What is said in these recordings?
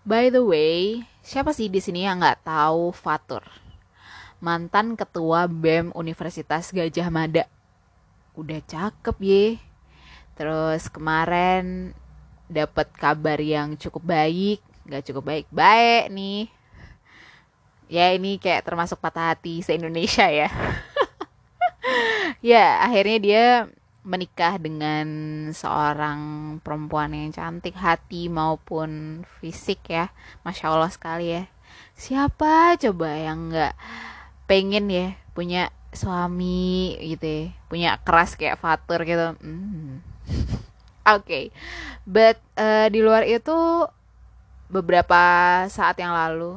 By the way, siapa sih di sini yang nggak tahu Fatur? Mantan ketua BEM Universitas Gajah Mada. Udah cakep ye. Terus kemarin dapat kabar yang cukup baik, nggak cukup baik, baik nih. Ya ini kayak termasuk patah hati se-Indonesia ya. ya akhirnya dia menikah dengan seorang perempuan yang cantik hati maupun fisik ya masya allah sekali ya siapa coba yang nggak pengen ya punya suami gitu ya punya keras kayak Fatur gitu mm. oke okay. but uh, di luar itu beberapa saat yang lalu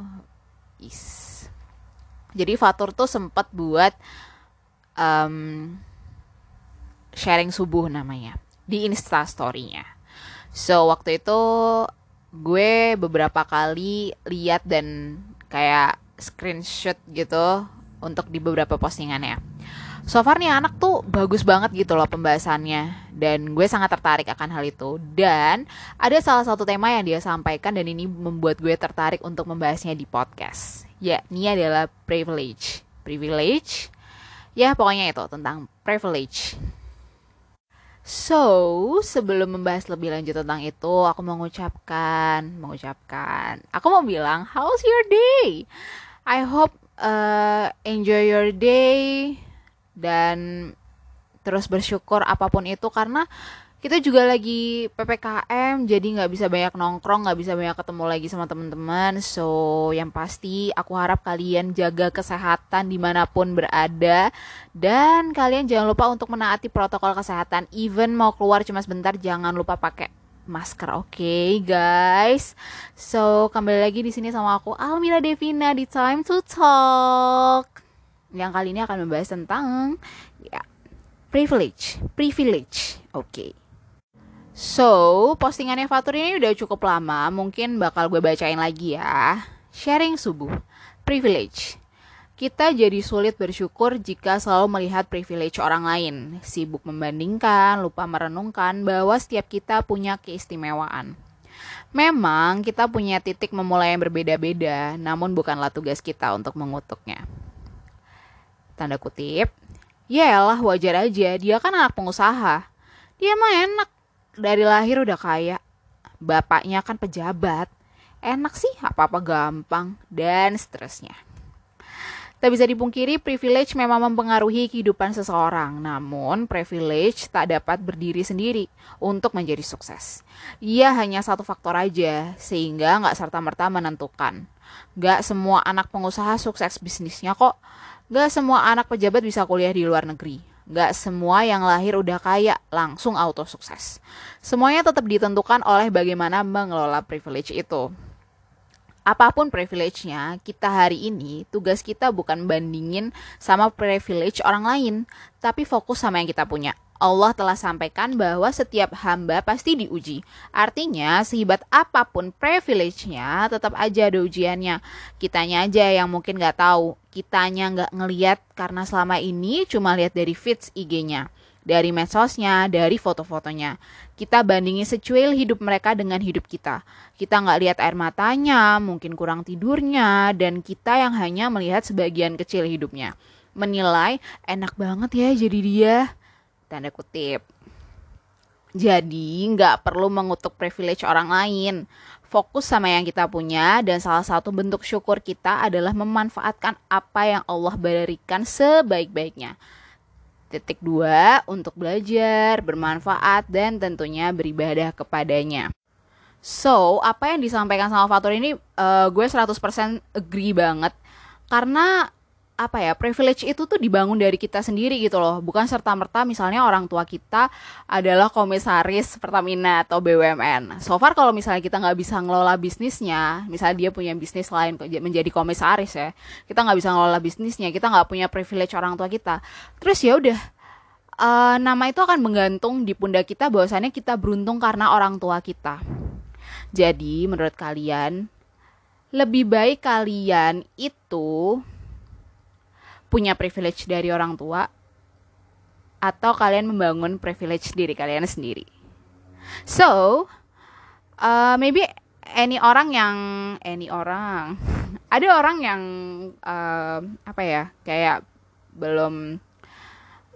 is jadi Fatur tuh sempat buat um, sharing subuh namanya di Insta story-nya. So waktu itu gue beberapa kali lihat dan kayak screenshot gitu untuk di beberapa postingannya. So far nih anak tuh bagus banget gitu loh pembahasannya dan gue sangat tertarik akan hal itu dan ada salah satu tema yang dia sampaikan dan ini membuat gue tertarik untuk membahasnya di podcast. Ya, ini adalah privilege. Privilege? Ya, pokoknya itu tentang privilege. So, sebelum membahas lebih lanjut tentang itu, aku mau mengucapkan, mengucapkan, aku mau bilang, how's your day? I hope uh, enjoy your day dan terus bersyukur apa pun itu karena kita juga lagi ppkm jadi nggak bisa banyak nongkrong nggak bisa banyak ketemu lagi sama teman-teman. So yang pasti aku harap kalian jaga kesehatan di mana pun berada. Dan kalian jangan lupa untuk menaati protokol kesehatan. Even mau keluar cuma sebentar jangan lupa pakai masker oke okay, guys? So kembali lagi di sini sama aku Almira Devina di Time to Talk. Yang kali ini akan membahas tentang ya privilege privilege oke. okay So, postingannya Fatur ini udah cukup lama, mungkin bakal gue bacain lagi ya. Sharing subuh, privilege. Kita jadi sulit bersyukur jika selalu melihat privilege orang lain, sibuk membandingkan, lupa merenungkan bahwa setiap kita punya keistimewaan. Memang kita punya titik memulai yang berbeda-beda, namun bukanlah tugas kita untuk mengutuknya. Tanda kutip, Yaelah wajar aja, dia kan anak pengusaha. Dia mah enak, dari lahir udah kaya. Bapaknya kan pejabat. Enak sih, apa-apa gampang, dan seterusnya. Tak bisa dipungkiri, privilege memang mempengaruhi kehidupan seseorang. Namun, privilege tak dapat berdiri sendiri untuk menjadi sukses. Ia hanya satu faktor aja, sehingga nggak serta-merta menentukan. Gak semua anak pengusaha sukses bisnisnya kok. Gak semua anak pejabat bisa kuliah di luar negeri. Gak semua yang lahir udah kaya langsung auto sukses. Semuanya tetap ditentukan oleh bagaimana mengelola privilege itu. Apa pun privilege-nya, kita hari ini tugas kita bukan bandingin sama privilege orang lain, tapi fokus sama yang kita punya. Allah telah sampaikan bahwa setiap hamba pasti diuji. Artinya, sehebat apa pun privilege-nya, tetap aja ada ujiannya. Kitanya aja yang mungkin nggak tahu. Kitanya nggak ngeliat karena selama ini cuma lihat dari feeds IG-nya dari medsosnya, dari foto-fotonya. Kita bandingin secuil hidup mereka dengan hidup kita. Kita nggak lihat air matanya, mungkin kurang tidurnya, dan kita yang hanya melihat sebagian kecil hidupnya. Menilai enak banget ya jadi dia tanda kutip. Jadi nggak perlu mengutuk privilege orang lain. Fokus sama yang kita punya dan salah satu bentuk syukur kita adalah memanfaatkan apa yang Allah berikan sebaik-baiknya. Titik dua, untuk belajar, bermanfaat, dan tentunya beribadah kepadanya. So, apa yang disampaikan sama Fatur ini uh, gue 100% agree banget. Karena apa ya privilege itu tuh dibangun dari kita sendiri gitu loh. Bukan serta merta misalnya orang tua kita adalah komisaris Pertamina atau BUMN so far kalau misalnya kita nggak bisa ngelola bisnisnya misalnya dia punya bisnis lain menjadi komisaris ya kita nggak bisa ngelola bisnisnya kita nggak punya privilege orang tua kita. Terus ya udah uh, nama itu akan menggantung di pundak kita bahwasannya kita beruntung karena orang tua kita. Jadi menurut kalian lebih baik kalian itu punya privilege dari orang tua atau kalian membangun privilege diri kalian sendiri. So, uh, maybe any orang yang any orang ada orang yang uh, apa ya kayak belum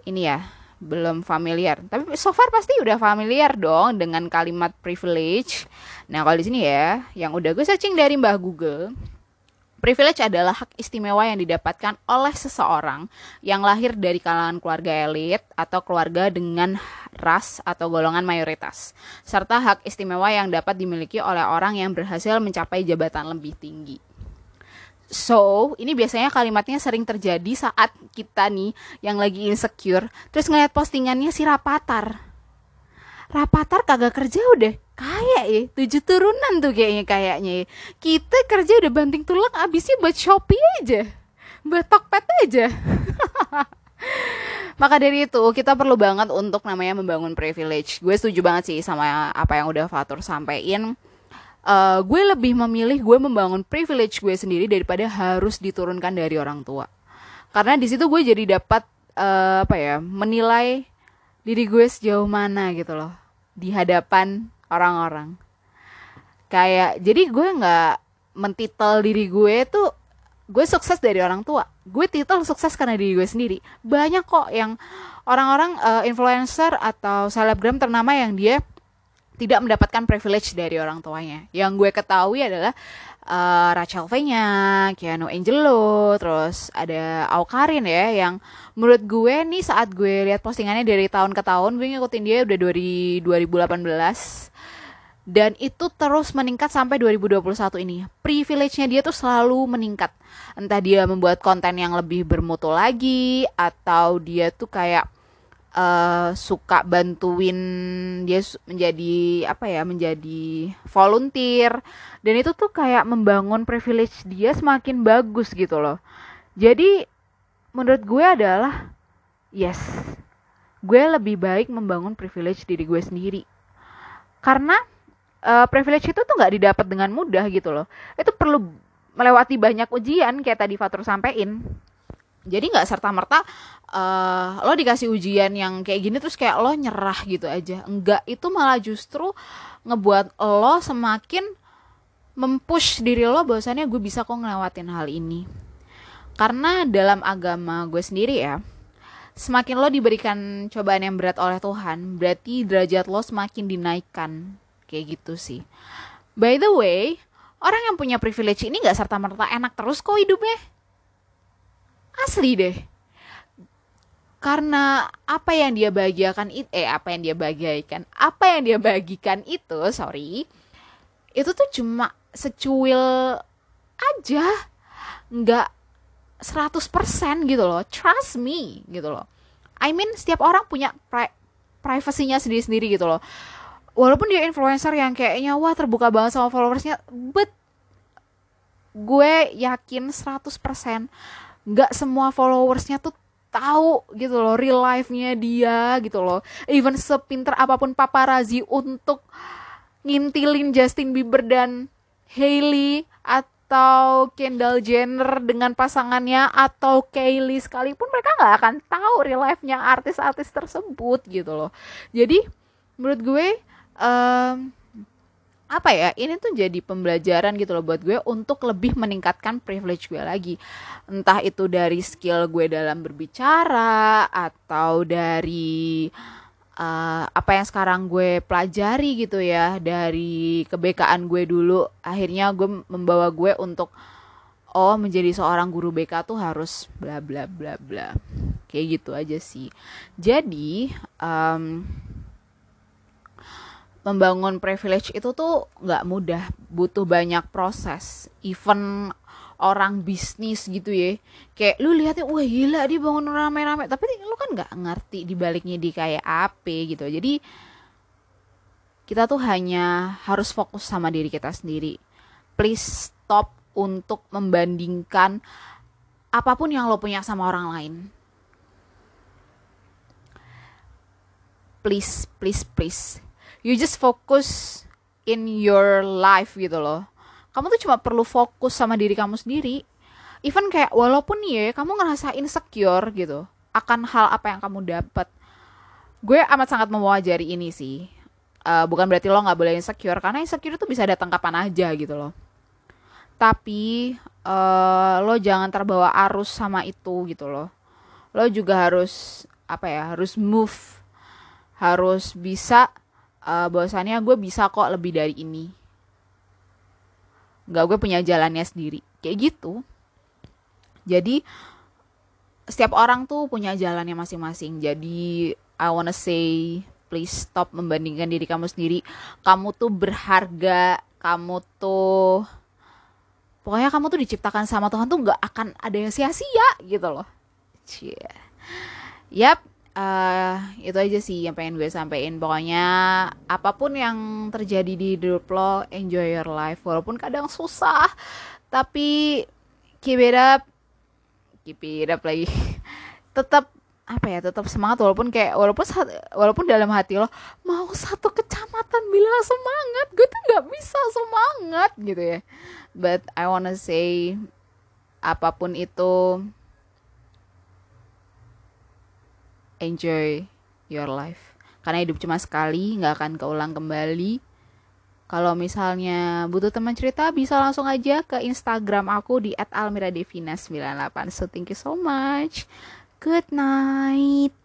ini ya belum familiar tapi so far pasti udah familiar dong dengan kalimat privilege nah kalau di sini ya yang udah gue searching dari mbah Google Privilege adalah hak istimewa yang didapatkan oleh seseorang yang lahir dari kalangan keluarga elit atau keluarga dengan ras atau golongan mayoritas, serta hak istimewa yang dapat dimiliki oleh orang yang berhasil mencapai jabatan lebih tinggi. So, ini biasanya kalimatnya sering terjadi saat kita nih yang lagi insecure, terus ngeliat postingannya si Rapatar. Rapatar kagak kerja udah kayak ya tujuh turunan tuh kayaknya kayaknya ya. kita kerja udah banting tulang abisnya buat shopee aja buat tokpet aja. Maka dari itu kita perlu banget untuk namanya membangun privilege. Gue setuju banget sih sama apa yang udah Fatur sampaikan. Uh, gue lebih memilih gue membangun privilege gue sendiri daripada harus diturunkan dari orang tua. Karena di situ gue jadi dapat uh, apa ya menilai diri gue sejauh mana gitu loh di hadapan orang-orang. Kayak jadi gue nggak mentitel diri gue tuh gue sukses dari orang tua. Gue titel sukses karena diri gue sendiri. Banyak kok yang orang-orang uh, influencer atau selebgram ternama yang dia tidak mendapatkan privilege dari orang tuanya yang gue ketahui adalah uh, Rachel V-nya, Keanu Angelo, terus ada Aukarin ya yang menurut gue nih saat gue lihat postingannya dari tahun ke tahun gue ngikutin dia udah dari 2018 dan itu terus meningkat sampai 2021 ini. Privilege-nya dia tuh selalu meningkat. Entah dia membuat konten yang lebih bermutu lagi atau dia tuh kayak uh, suka bantuin dia menjadi apa ya, menjadi volunteer dan itu tuh kayak membangun privilege dia semakin bagus gitu loh. Jadi menurut gue adalah yes, gue lebih baik membangun privilege diri gue sendiri. Karena uh, privilege itu tuh nggak didapat dengan mudah gitu loh itu perlu melewati banyak ujian kayak tadi Fatur sampein jadi nggak serta merta uh, lo dikasih ujian yang kayak gini terus kayak lo nyerah gitu aja. Enggak itu malah justru ngebuat lo semakin mempush diri lo bahwasannya gue bisa kok ngelewatin hal ini. Karena dalam agama gue sendiri ya semakin lo diberikan cobaan yang berat oleh Tuhan berarti derajat lo semakin dinaikkan. Kayak gitu sih. By the way orang yang punya privilege ini nggak serta merta enak terus kok hidupnya asli deh. Karena apa yang dia bagikan itu eh apa yang dia bagikan apa yang dia bagikan itu sorry itu tuh cuma secuil aja. Nggak 100% gitu loh. Trust me gitu loh. I mean setiap orang punya pri privasinya sendiri-sendiri gitu loh. Walaupun dia influencer yang kayaknya wah terbuka banget sama followersnya but gue yakin 100% nggak semua followersnya tuh tahu gitu loh real life-nya dia gitu loh. Even sepinter apa pun paparazzi untuk ngintilin Justin Bieber dan Hailey atau Kendall Jenner dengan pasangannya atau Kylie sekalipun mereka nggak akan tahu real life-nya artis-artis tersebut gitu loh. Jadi menurut gue um, apa ya ini tuh jadi pembelajaran gitu loh buat gue untuk lebih meningkatkan privilege gue lagi. Entah itu dari skill gue dalam berbicara atau dari uh, apa yang sekarang gue pelajari gitu ya dari kebekaan gue dulu. Akhirnya gue membawa gue untuk oh menjadi seorang guru BK tuh harus bla bla bla bla. Kayak gitu aja sih. Jadi um, membangun privilege itu tuh nggak mudah. Butuh banyak proses. Even orang bisnis gitu ya. Kayak lu lihatnya wah gila dia bangun rame-rame. Tapi lu kan nggak ngerti dibaliknya di kayak apa gitu. Jadi kita tuh hanya harus fokus sama diri kita sendiri. Please stop untuk membandingkan apa pun yang lo punya sama orang lain. Please please please you just focus in your life gitu loh. Kamu tuh cuma perlu fokus sama diri kamu sendiri. Even kayak walaupun ya kamu ngerasa insecure gitu akan hal apa yang kamu dapat. Gue amat sangat mewajari ini sih. Uh, bukan berarti lo nggak boleh insecure karena insecure itu bisa datang kapan aja gitu loh. Tapi uh, lo jangan terbawa arus sama itu gitu loh. Lo juga harus apa ya harus move. Harus bisa uh, bahwasannya gue bisa kok lebih dari ini. Nggak gue punya jalannya sendiri. Kayak gitu. Jadi setiap orang tuh punya jalannya masing-masing. Jadi I wanna say please stop membandingkan diri kamu sendiri. Kamu tuh berharga. Kamu tuh pokoknya kamu tuh diciptakan sama Tuhan tuh nggak akan ada yang sia-sia gitu loh. Cie. Yap, uh, itu aja sih yang pengen gue sampein. Pokoknya apa pun yang terjadi di hidup lo, enjoy your life. Walaupun kadang susah, tapi keep it up, keep it up lagi. Tetap apa ya tetap semangat walaupun kayak walaupun walaupun dalam hati lo mau satu kecamatan bilang semangat gue tuh nggak bisa semangat gitu ya but I wanna say apa pun itu enjoy your life. Karena hidup cuma sekali nggak akan keulang kembali. Kalau misalnya butuh teman cerita bisa langsung aja ke Instagram aku di @almiradevina98 so thank you so much. Good night.